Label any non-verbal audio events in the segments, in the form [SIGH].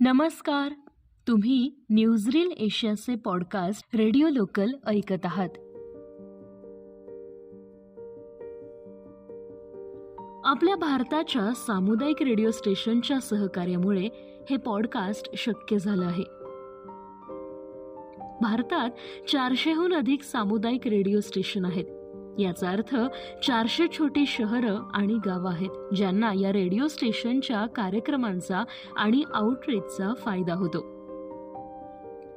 नमस्कार. तुम्ही न्यूजरील एशियाचे पॉडकास्ट रेडिओ लोकल ऐकत आहात. आपल्या भारताच्या सामुदायिक रेडिओ स्टेशनच्या सहकार्यामुळे हे पॉडकास्ट शक्य झालं आहे. भारतात चारशेहून अधिक सामुदायिक रेडिओ स्टेशन आहेत. याचा अर्थ चारशे छोटी शहरं आणि गावं आहेत ज्यांना या रेडिओ स्टेशनच्या कार्यक्रमांचा आणि आउटरीचचा फायदा होतो.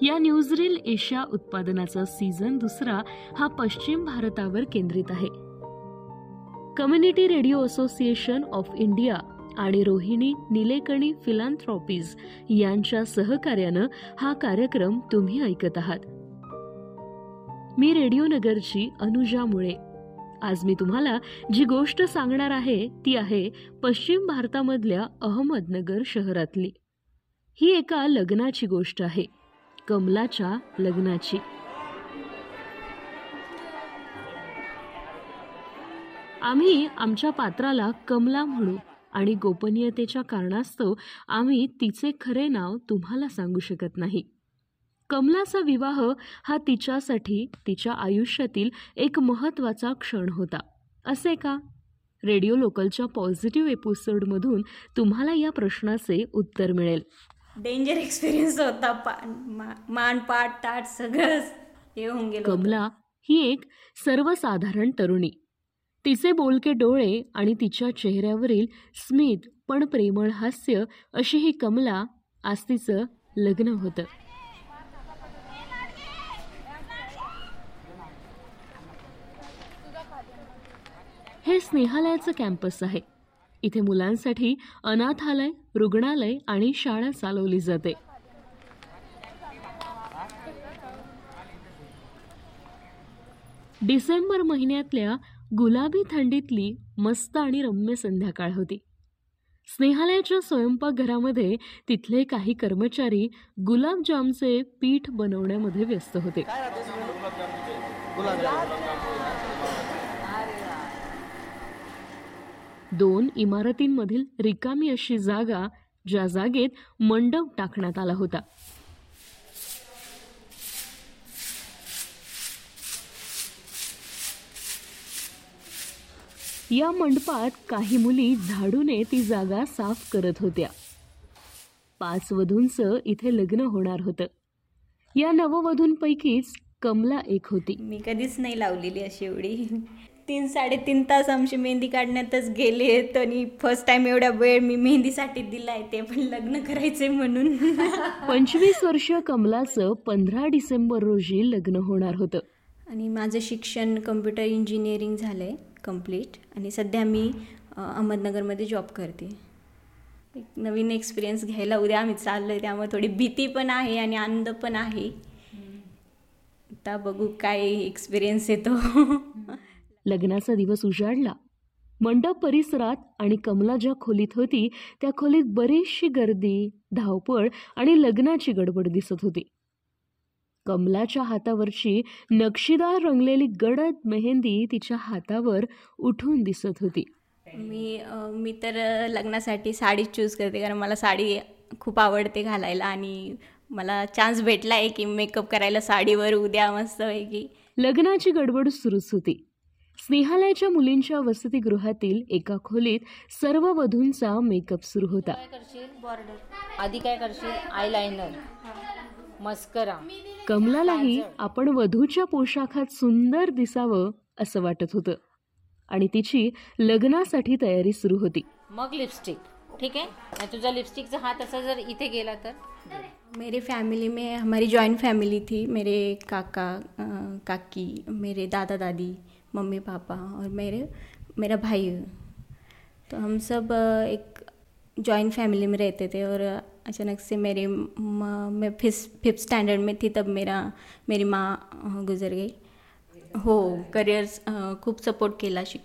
या न्यूजरील एशिया उत्पादनाचा सीझन दुसरा हा पश्चिम भारतावर केंद्रित आहे. Community radio association of India आणि रोहिणी निलेकणी फिलांथ्रॉपीज यांच्या सहकार्यानं हा कार्यक्रम तुम्ही ऐकत आहात. मी रेडिओ नगरची अनुजा मुळे. आज मी तुम्हाला जी गोष्ट सांगणार आहे ती आहे पश्चिम भारतामधल्या अहमदनगर शहरातली. ही एका लग्नाची गोष्ट आहे कमलाच्या लग्नाची. आम्ही आमच्या पात्राला कमला म्हणू आणि गोपनीयतेच्या कारणास्तव आम्ही तिचे खरे नाव तुम्हाला सांगू शकत नाही. कमलाचा विवाह हा तिच्यासाठी तिच्या आयुष्यातील एक महत्त्वाचा क्षण होता. असे का? रेडिओ लोकलच्या पॉझिटिव्ह एपिसोडमधून तुम्हाला या प्रश्नाचे उत्तर मिळेल. डेंजर एक्सपिरियन्स होता मान पाठ ताट सगळंच हे होऊन गेलं. कमला ही एक सर्वसाधारण तरुणी. तिचे बोलके डोळे आणि तिच्या चेहऱ्यावरील स्मित पण प्रेमळ हास्य अशी ही कमला आज तिचं लग्न होतं हे स्नेहालयाचं कॅम्पस आहे. इथे मुलांसाठी अनाथालय रुग्णालय आणि शाळा चालवली जाते. डिसेंबर महिन्यातल्या गुलाबी थंडीतली मस्त आणि रम्य संध्याकाळ होती. स्नेहालयाच्या स्वयंपाकघरामध्ये तिथले काही कर्मचारी गुलाबजामचे पीठ बनवण्यामध्ये व्यस्त होते. दोन इमारतींमधील रिकामी अशी जागा ज्या जागेत मंडप टाकण्यात आला होता. या मंडपात काही मुली झाडूने ती जागा साफ करत होत्या. पाच वधूंचं इथे लग्न होणार होतं. या नववधूंपैकीच कमला एक होती. मी कधीच नाही लावलेली अशी एवढी. तीन साडेतीन तास आमची मेहंदी काढण्यातच गेले आणि फर्स्ट टाइम एवढ्या वेळ मी मेहंदीसाठी दिलाय ते पण लग्न करायचे म्हणून. [LAUGHS] पंचवीस वर्षीय कमलाचं पंधरा डिसेंबर रोजी लग्न होणार होतं. आणि माझं शिक्षण कम्प्युटर इंजिनिअरिंग झालं आहे कंप्लीट आणि सध्या मी अहमदनगरमध्ये जॉब करते. एक नवीन एक्सपिरियन्स घ्यायला उद्या आम्ही चाललो आहे त्यामुळे थोडी भीती पण आहे आणि आनंद पण आहे. आता बघू काय एक्सपिरियन्स येतो. [LAUGHS] लग्नाचा दिवस उजाडला. मंडप परिसरात आणि कमला ज्या खोलीत होती त्या खोलीत बरीचशी गर्दी धावपळ आणि लग्नाची गडबड दिसत होती. कमलाच्या हातावरची नक्षीदार रंगलेली गडद मेहंदी तिच्या हातावर उठून दिसत होती. मी मी तर लग्नासाठी साडी चूज करते कारण मला साडी खूप आवडते घालायला आणि मला चान्स भेटला आहे की मेकअप करायला साडीवर उद्या मस्त की लग्नाची गडबड सुरूच होती. स्नेहालयाच्या मुलींच्या वसतिगृहातील एका खोलीत सर्व वधूंचा मेकअप सुरू होता. काय करशील? बॉर्डर. आधी काय करशील? Eyeliner mascara. कमलालाही आपण वधूच्या पोशाखात सुंदर दिसावं असं वाटत होतं. आणि तिची लग्नासाठी तयारी सुरू होती. मग लिपस्टिक. ठीक आहे? आणि तुझा लिपस्टिकचा हात असा जर इथे गेला तर? मेरे फैमिली में हमारी जॉइंट फैमिली थी मेरे काका अ, काकी मेरे दादा दादी मम्मी पापा और मेरे मेरा भाई। तो हम सब एक जॉइंट फैमिली में रहते थे और अचानक से मेरे म- मैं फिफ्थ फिफ्थ स्टैंडर्ड में थी तब मेरा मेरी माँ गुजर गई। हो करिअर खूप सपोर्ट केला शिक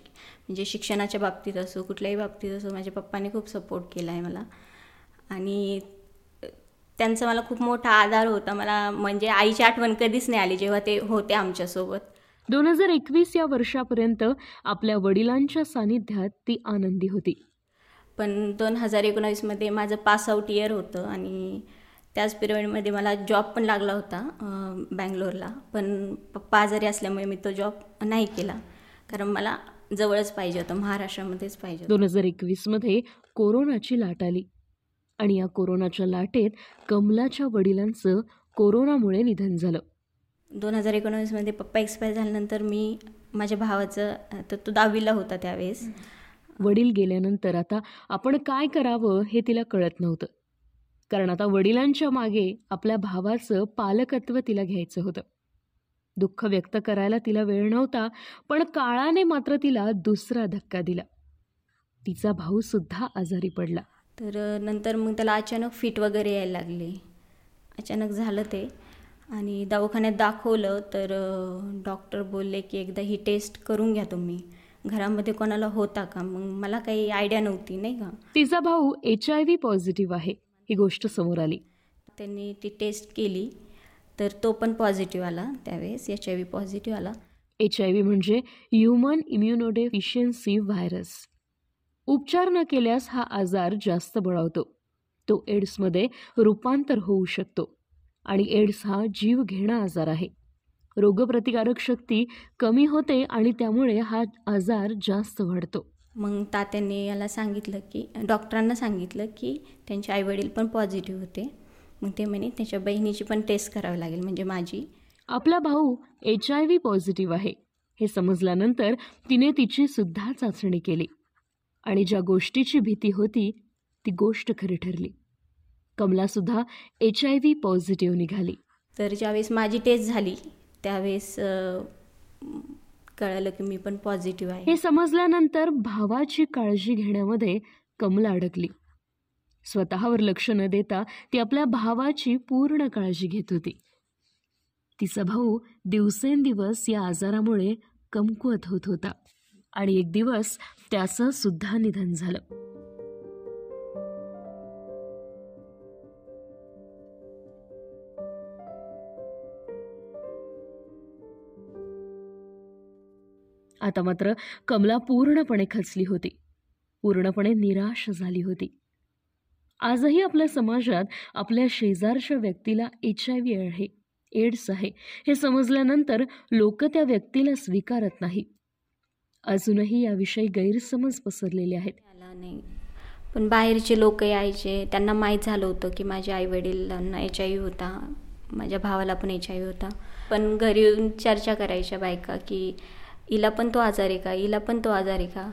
म्हणजे शिक्षणाच्या बाबतीत असो कुठल्याही बाबतीत असो माझ्या पप्पाने खूप सपोर्ट केला आहे मला. आणि त्यांचा मला खूप मोठा आधार होता. मला म्हणजे आईची आठवण कधीच नाही आली जेव्हा ते होते आमच्यासोबत. दोन हजार एकवीस या वर्षापर्यंत आपल्या वडिलांच्या सानिध्यात ती आनंदी होती. पण दोन हजार एकोणावीसमध्ये माझं पास आऊट इयर होतं आणि त्याच पिरियडमध्ये मला जॉब पण लागला होता बँगलोरला. पण पप्पा आजारी असल्यामुळे मी तो जॉब नाही केला. कारण मला जवळच पाहिजे होतं महाराष्ट्रामध्येच पाहिजे दोन हजार एकवीसमध्ये कोरोनाची लाट आली. आणि या कोरोनाच्या लाटेत कमलाच्या वडिलांचं कोरोनामुळे निधन झालं. दोन हजार एकोणावीसमध्ये पप्पा एक्सपायर झाल्यानंतर मी माझ्या भावाचं तर तो दहावीला होता त्यावेळेस. वडील गेल्यानंतर आता आपण काय करावं हे तिला कळत नव्हतं. कारण आता वडिलांच्या मागे आपल्या भावाचं पालकत्व तिला घ्यायचं होतं. दुःख व्यक्त करायला तिला वेळ नव्हता पण काळाने मात्र तिला दुसरा धक्का दिला. तिचा भाऊ सुद्धा आजारी पडला. तर नंतर मग त्याला अचानक फिट वगैरे यायला लागले. अचानक झालं ते. आणि दवाखान्यात दाखवलं तर डॉक्टर बोलले की एकदा ही टेस्ट करून घ्या तुम्ही. घरामध्ये कोणाला होता का? मग मला काही आयडिया नव्हती नाही का? तिचा भाऊ एच आय व्ही पॉझिटिव्ह आहे ही गोष्ट समोर आली. त्यांनी ती टेस्ट केली तर तो पण पॉझिटिव्ह आला त्यावेळेस एच आय व्ही पॉझिटिव्ह आला. एच आय व्ही म्हणजे ह्युमन इम्युनोडेफिशियन्सी व्हायरस उपचार न केल्यास हा आजार जास्त बळावतो. तो एड्समध्ये रूपांतर होऊ शकतो. आणि एड्स हा जीव घेणा आजार आहे. रोगप्रतिकारक शक्ती कमी होते आणि त्यामुळे हा आजार जास्त वाढतो. मग तात्यांनी याला सांगितलं की डॉक्टरांना सांगितलं की त्यांचे आईवडील पण पॉझिटिव्ह होते. मग ते म्हणे त्याच्या बहिणीची पण टेस्ट करावी लागेल म्हणजे माझी. आपला भाऊ एच आय व्ही पॉझिटिव्ह आहे. हे समजल्यानंतर तिने तिची सुद्धा चाचणी केली. आणि ज्या गोष्टीची भीती होती ती गोष्ट खरी ठरली. कमलासुद्धा एच आय व्ही पॉझिटिव्ह निघाली. तर ज्यावेळेस माझी टेस्ट झाली त्यावेळेस कळलं की मी पण पॉझिटिव्ह आहे. हे समजल्यानंतर भावाची काळजी घेण्यामध्ये कमला अडकली. स्वतःवर लक्ष न देता ती आपल्या भावाची पूर्ण काळजी घेत होती. तिचा भाऊ दिवसेंदिवस या आजारामुळे कमकुवत होत होता आणि एक दिवस त्याचं सुद्धा निधन झालं. आता मात्र कमला पूर्णपणे खचली होती. पूर्णपणे निराश झाली होती. आजही आपल्या समाजात आपल्या शेजारच्या व्यक्तीला एच आय व्ही आहे एड्स आहे हे समजल्यानंतर लोक त्या व्यक्तीला स्वीकारत नाही. अजूनही याविषयी गैरसमज पसरलेले आहेत. नाही. पण बाहेरचे लोक यायचे. त्यांना माहीत झालं होतं की माझ्या आईवडिलांना एच आय व्ही होता. माझ्या भावाला पण एच आय व्ही होता. पण घरी येऊन चर्चा करायच्या बायका की हिला पण तो आजार आहे का? हिला पण तो आजार आहे का?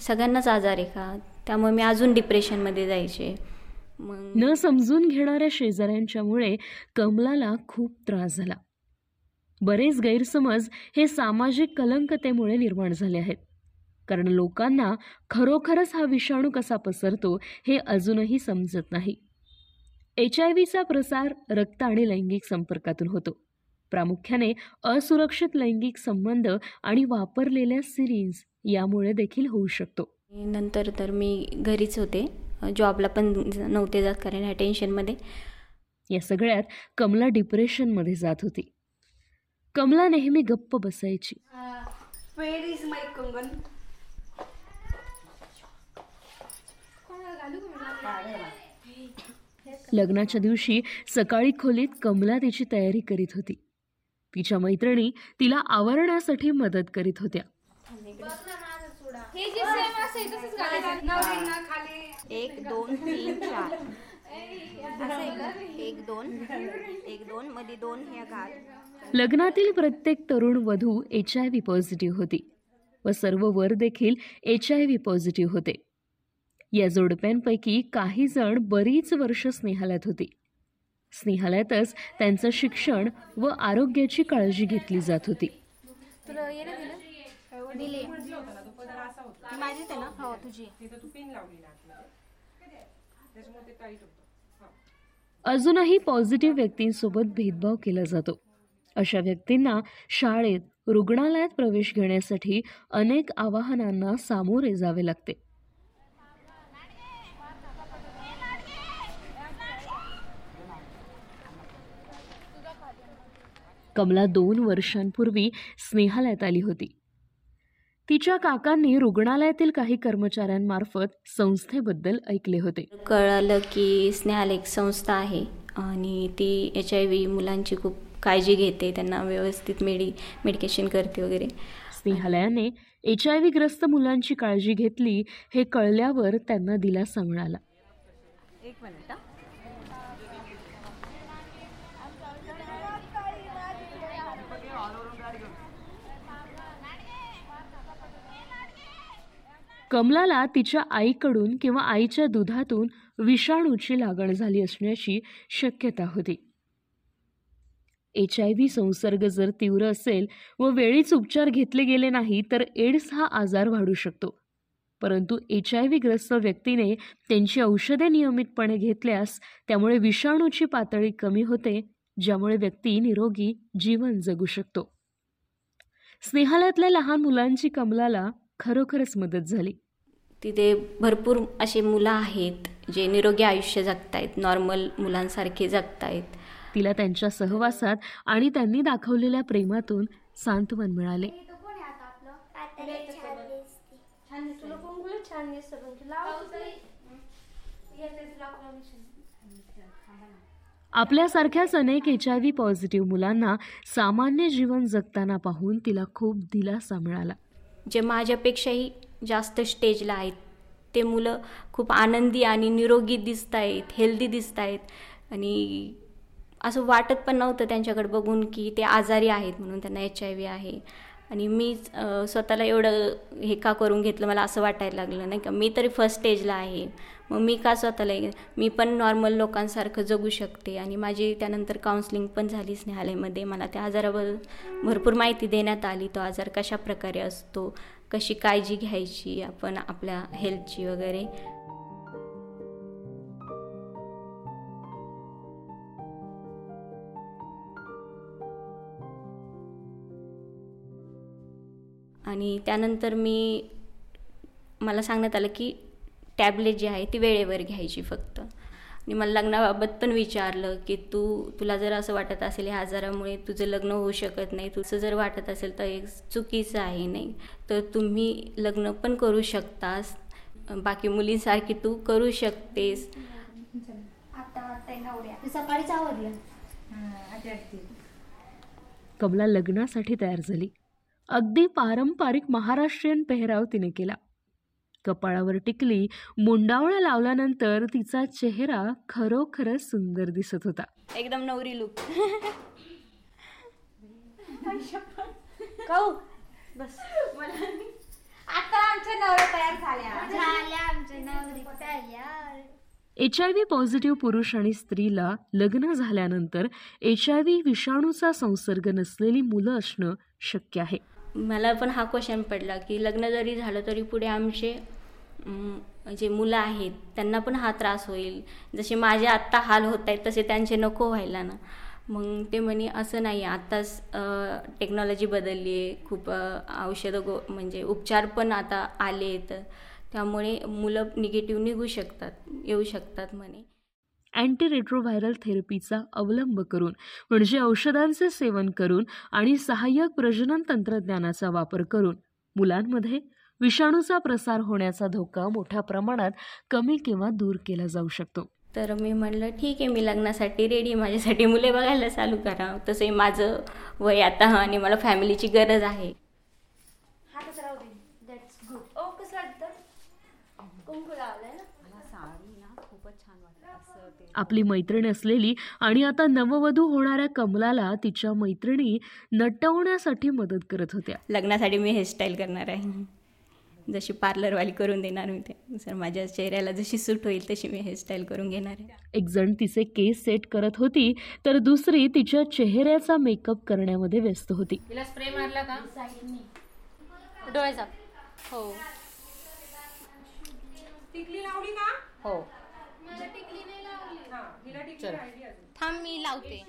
सगळ्यांनाच आजार आहे का? त्यामुळे मी अजून डिप्रेशनमध्ये जायचे. मग न समजून घेणाऱ्या शेजाऱ्यांच्यामुळे कमलाला खूप त्रास झाला. बरेच गैरसमज हे सामाजिक कलंकतेमुळे निर्माण झाले आहेत. कारण लोकांना खरोखरच हा विषाणू कसा पसरतो हे अजूनही समजत नाही. एच आय व्हीचा प्रसार रक्त आणि लैंगिक संपर्कातून होतो. प्रामुख्याने असुरक्षित लैंगिक संबंध आणि वापरलेल्या सिरीज यामुळे देखील होऊ शकतो. नंतर तर मी घरीच होते. जॉबला पण नव्हते जात कारण ह्या टेन्शनमध्ये. या सगळ्यात कमला डिप्रेशनमध्ये जात होती. कमला नेहमी गप्प बसायची? लग्नाच्या दिवशी सकाळी खोलीत कमला तिची तयारी करीत होती. तिच्या मैत्रिणी तिला आवरण्यासाठी मदत करीत होत्या. हे एक दोन तीन चार. एक दोन. एक दोन. मध्ये दोन हे घाल लग्नातील प्रत्येक तरुण वधू एच आय व्ही पॉझिटिव्ह होती व सर्व वर देखील एच आय व्ही पॉझिटिव्ह होते. या जोडप्यांपैकी काही जण बरीच वर्ष स्नेहालयात होती. स्नेहालयातच त्यांचं शिक्षण व आरोग्याची काळजी घेतली जात होती. तुला ये ना दिलं दिली. ही माझीच आहे ना? हो तुझी अजूनही पॉझिटिव्ह व्यक्तींसोबत भेदभाव केला जातो. अशा व्यक्तींना शाळेत रुग्णालयात प्रवेश घेण्यासाठी अनेक आवाहनांना सामोरे जावे लागते. कमला दोन वर्षांपूर्वी स्नेहालयात आली होती. तिच्या काकांनी रुग्णालयातील काही कर्मचाऱ्यांमार्फत संस्थेबद्दल ऐकले होते. कळालं की स्नेहाल एक संस्था आहे आणि ती एच आय व्ही मुलांची खूप काळजी घेते त्यांना व्यवस्थित मेडी मेडिकेशन करते वगैरे. स्नेहालयाने एच आय व्ही ग्रस्त मुलांची काळजी घेतली हे कळल्यावर त्यांना दिलासा मिळाला. एक मिनिट कमलाला तिच्या आईकडून किंवा आईच्या दुधातून विषाणूची लागण झाली असण्याची शक्यता होती. एच आय व्ही संसर्ग जर तीव्र असेल व वेळीच उपचार घेतले गेले नाही तर एड्स हा आजार वाढू शकतो. परंतु एच आय व्ही ग्रस्त व्यक्तीने त्यांची औषधे नियमितपणे घेतल्यास त्यामुळे विषाणूची पातळी कमी होते ज्यामुळे व्यक्ती निरोगी जीवन जगू शकतो. स्नेहालयातल्या लहान मुलांची कमलाला खरोखरच मदत झाली. तिथे भरपूर असे मुलं आहेत जे निरोगी आयुष्य जगतायत नॉर्मल मुलांसारखे जगतायत. तिला त्यांच्या सहवासात आणि त्यांनी दाखवलेल्या प्रेमातून सांत्वन मिळाले. आपल्यासारख्याच अनेक एच आय व्ही पॉझिटिव्ह मुलांना सामान्य जीवन जगताना पाहून तिला खूप दिलासा मिळाला. जे माझ्यापेक्षाही जास्त स्टेजला आहेत. ते मुलं खूप आनंदी आणि निरोगी दिसत आहेत हेल्दी दिसत आहेत. आणि असं वाटत पण नव्हतं त्यांच्याकडे बघून की ते आजारी आहेत म्हणून त्यांना एच आय व्ही आहे. आणि मी स्वतःला एवढं हे का करून घेतलं मला असं वाटायला लागलं. नाही का? मी तरी फर्स्ट स्टेजला आहे. मग मी का स्वतःला मी पण नॉर्मल लोकांसारखं जगू शकते आणि माझी त्यानंतर काउन्सलिंग पण झाली स्नेहालयमध्ये. मला त्या आजाराबद्दल भरपूर माहिती देण्यात आली. तो आजार कशा प्रकारे असतो कशी काळजी घ्यायची आपण आपल्या हेल्थची वगैरे. आणि त्यानंतर मी मला सांगण्यात आलं की टॅबलेट जी आहे ती वेळेवर घ्यायची फक्त. आणि मला लग्नाबाबत पण विचारलं की तू तुला जर असं वाटत असेल ह्या आजारामुळे तुझं लग्न होऊ शकत नाही तुझं जर वाटत असेल तर एक चुकीचं आहे नाही तर तुम्ही लग्न पण करू शकतास. बाकी मुलींसारखी तू करू शकतेस. सकाळीच आवडलं कमला लग्नासाठी तयार झाली. अगदी पारंपरिक महाराष्ट्रीयन पेहराव तिने केला. कपाळावर टिकली मुंडावळा लावल्यानंतर तिचा चेहरा खरोखरच सुंदर दिसत होता. एकदम नवरी लुक बस. आता आमच्या नवऱ्या तयार झाल्या झाल्या आमच्या नवरी तयार. एच आय व्ही पॉझिटिव्ह पुरुष आणि स्त्रीला लग्न झाल्यानंतर एच आय व्ही विषाणूचा संसर्ग नसलेली मुलं असणं शक्य आहे. मला पण हा क्वेश्चन पडला की लग्न जरी झालं तरी पुढे आमचे जे मुलं आहेत त्यांना पण हा त्रास होईल. जसे माझे आत्ता हाल होत आहेत तसे त्यांचे नको व्हायला ना. मग ते म्हणे असं नाही आत्ताच टेक्नॉलॉजी बदलली आहे. खूप औषधं गो म्हणजे उपचार पण आता आले आहेत त्यामुळे मुलं निगेटिव्ह निघू शकतात येऊ शकतात म्हणे. अँटी रेट्रोव्हायरल थेरपीचा अवलंब करून म्हणजे औषधांचे सेवन करून आणि सहाय्यक प्रजनन तंत्रज्ञानाचा वापर करून मुलांमध्ये विषाणूचा प्रसार होण्याचा धोका मोठ्या प्रमाणात कमी किंवा दूर केला जाऊ शकतो. तर मी म्हणलं ठीक आहे मी लग्नासाठी रेडी माझ्यासाठी मुले बघायला चालू करा. तसंही माझं वय आता आणि मला फॅमिलीची गरज आहे. हा कसं राहू दे. दॅट्स गुड ओ कसं वाटतं? कुंकू लावलंय ना? आपली मैत्रीण असलेली आणि आता नववधू होणाऱ्या कमलाला तिच्या मैत्रिणी नटवण्यासाठी मदत करत होत्या. लग्नासाठी मी हेअरस्टाईल करणार आहे. जशी पार्लरवाली करून देणार मी ते. सर माझ्या चेहऱ्याला जशी सूट होईल तशी मी हेअरस्टाईल करून घेणार आहे. एक जण तिचे केस सेट करत होती तर दुसरी तिच्या चेहऱ्याचा मेकअप करण्यामध्ये व्यस्त होती. तिला स्प्रे मारला का? डोळे झाक. हो. हो. थांब मी लावते.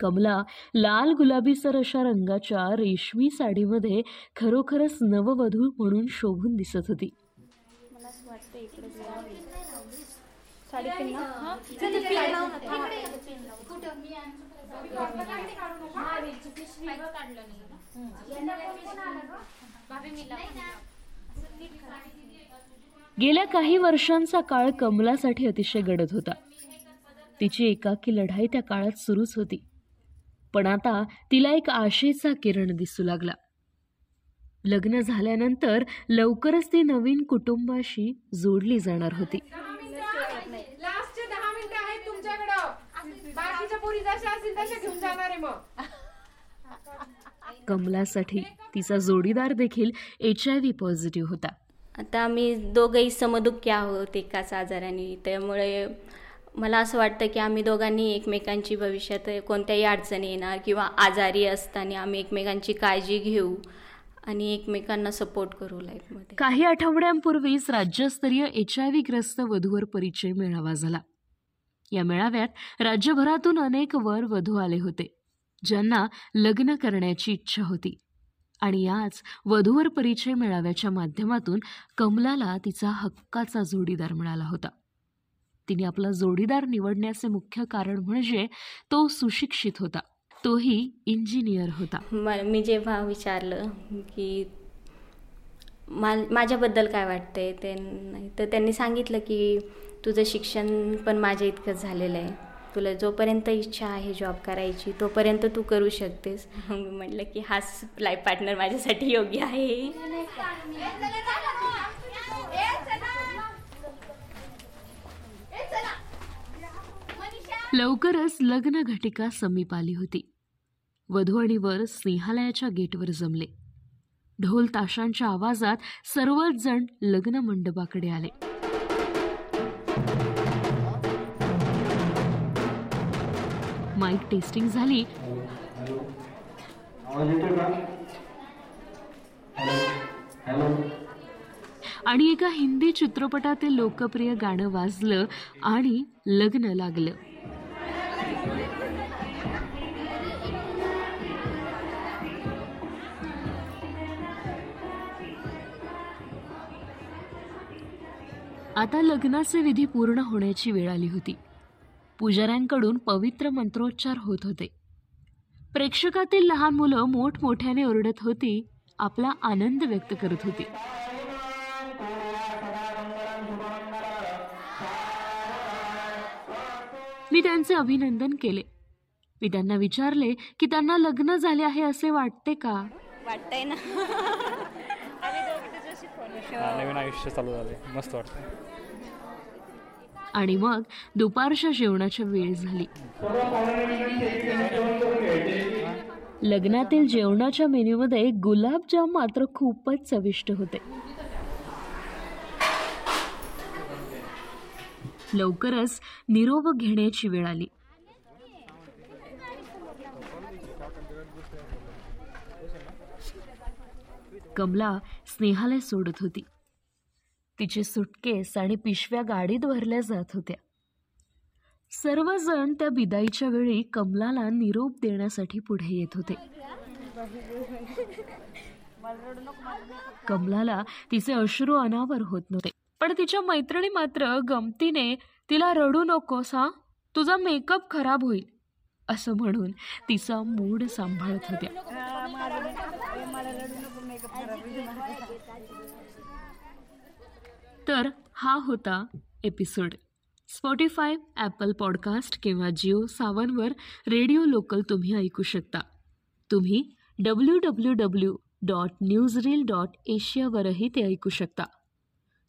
कमला लाल गुलाबीसर अशा रंगाच्या रेशमी साडीमध्ये खरोखरच नववधू म्हणून शोभून दिसत होती. साडी गेल्या काही वर्षांचा काळ कमलासाठी अतिशय गडद होता. तिची एकाकी लढाई त्या काळात सुरूच होती. पण आता तिला एक आशेचा किरण दिसू लागला. लग्न झाल्यानंतर लवकरच ती नवीन कुटुंबाशी जोडली जाणार होती. कमलासाठी तिचा जोडीदार देखील एच आय व्ही पॉझिटिव्ह होता. आता आम्ही दोघंही समदुःखी आहोत एकाच आजाराने. त्यामुळे मला असं वाटतं की आम्ही दोघांनी एकमेकांची भविष्यात कोणत्याही अडचणी येणार किंवा आजारी असताना आम्ही एकमेकांची काळजी घेऊ आणि एकमेकांना सपोर्ट करू लाईफमध्ये काही आठवड्यांपूर्वीच राज्यस्तरीय एच आय व्ही ग्रस्त वधूवर परिचय मेळावा झाला. या मेळाव्यात राज्यभरातून अनेक वर वधू आले होते ज्यांना लग्न करण्याची इच्छा होती. आणि याच वधूवर परिचय मेळाव्याच्या माध्यमातून कमलाला तिचा हक्काचा जोडीदार मिळाला होता. तिने आपला जोडीदार निवडण्याचे मुख्य कारण म्हणजे तो सुशिक्षित होता. तोही इंजिनियर होता. म मी जेव्हा विचारलं की मा माझ्याबद्दल काय वाटतंय ते नाही तर त्यांनी सांगितलं की तुझं शिक्षण पण माझ्या इतकंच झालेलं आहे. तुला जोपर्यंत इच्छा आहे जॉब करायची तोपर्यंत तू करू शकतेस. [LAUGHS] मी म्हटलं की हाच लाईफ पार्टनर माझ्यासाठी योग्य आहे. लवकरच लग्न घटिका समीप आली होती. वधू आणि वर स्नेहालयाच्या गेटवर जमले. ढोल ताशांच्या आवाजात सर्वच जण लग्न मंडपाकडे आले. माईक टेस्टिंग झाली. आणि एका हिंदी चित्रपटातील लोकप्रिय गाणं वाजलं आणि लग्न लागलं. आता लग्नाचे विधी पूर्ण होण्याची वेळ आली होती. पुजाऱ्यांकडून पवित्र मंत्रोच्चार होत होते. प्रेक्षकातील लहान मुलं मोठमोठ्याने ओरडत होती आपला आनंद व्यक्त करत होती. मी त्यांचे अभिनंदन केले. मी त्यांना विचारले की त्यांना लग्न झाले आहे असे वाटते का? वाटतंय ना. नवीन आयुष्य चालू झाले मस्त वाटतं आणि मग दुपारच्या जेवणाच्या वेळ झाली. लग्नातील जेवणाच्या मेन्यूमध्ये गुलाबजाम मात्र खूपच चविष्ट होते. लवकरच निरोप घेण्याची वेळ आली. कमला स्नेहाला सोडत होती. तिचे सुटकेस आणि पिशव्या गाडीत भरल्या जात होत्या. सर्वजण त्या बिदाईच्या वेळी कमलाला निरोप देण्यासाठी पुढे येत होते. कमलाला तिचे अश्रू अनावर होत नव्हते. पण तिच्या मैत्रिणी मात्र गमतीने तिला रडू नकोस हा? तुझा मेकअप खराब होईल असं म्हणून तिचा मूड सांभाळत होत्या. तर हा होता एपिसोड स्पॉटीफाय ॲपल पॉडकास्ट किंवा जिओ सावनवर रेडिओ लोकल तुम्ही ऐकू शकता. तुम्ही W W W dot newsreel dot एशियावरही ते ऐकू शकता.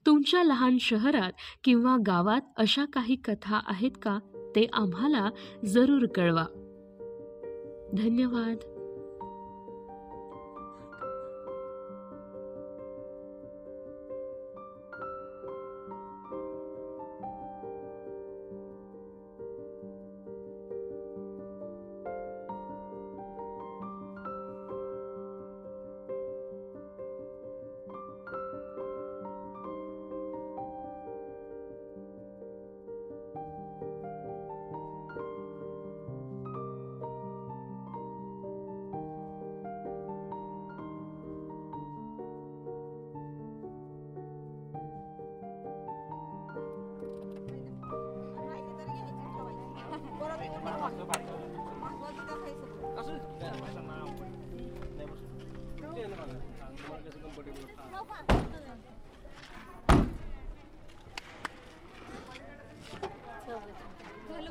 तुमच्या लहान शहरात किंवा गावात अशा काही कथा आहेत का? ते आम्हाला जरूर कळवा. धन्यवाद.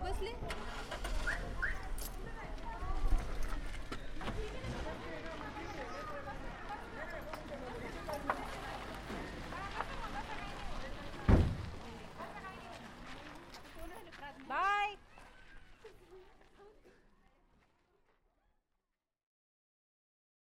बसले?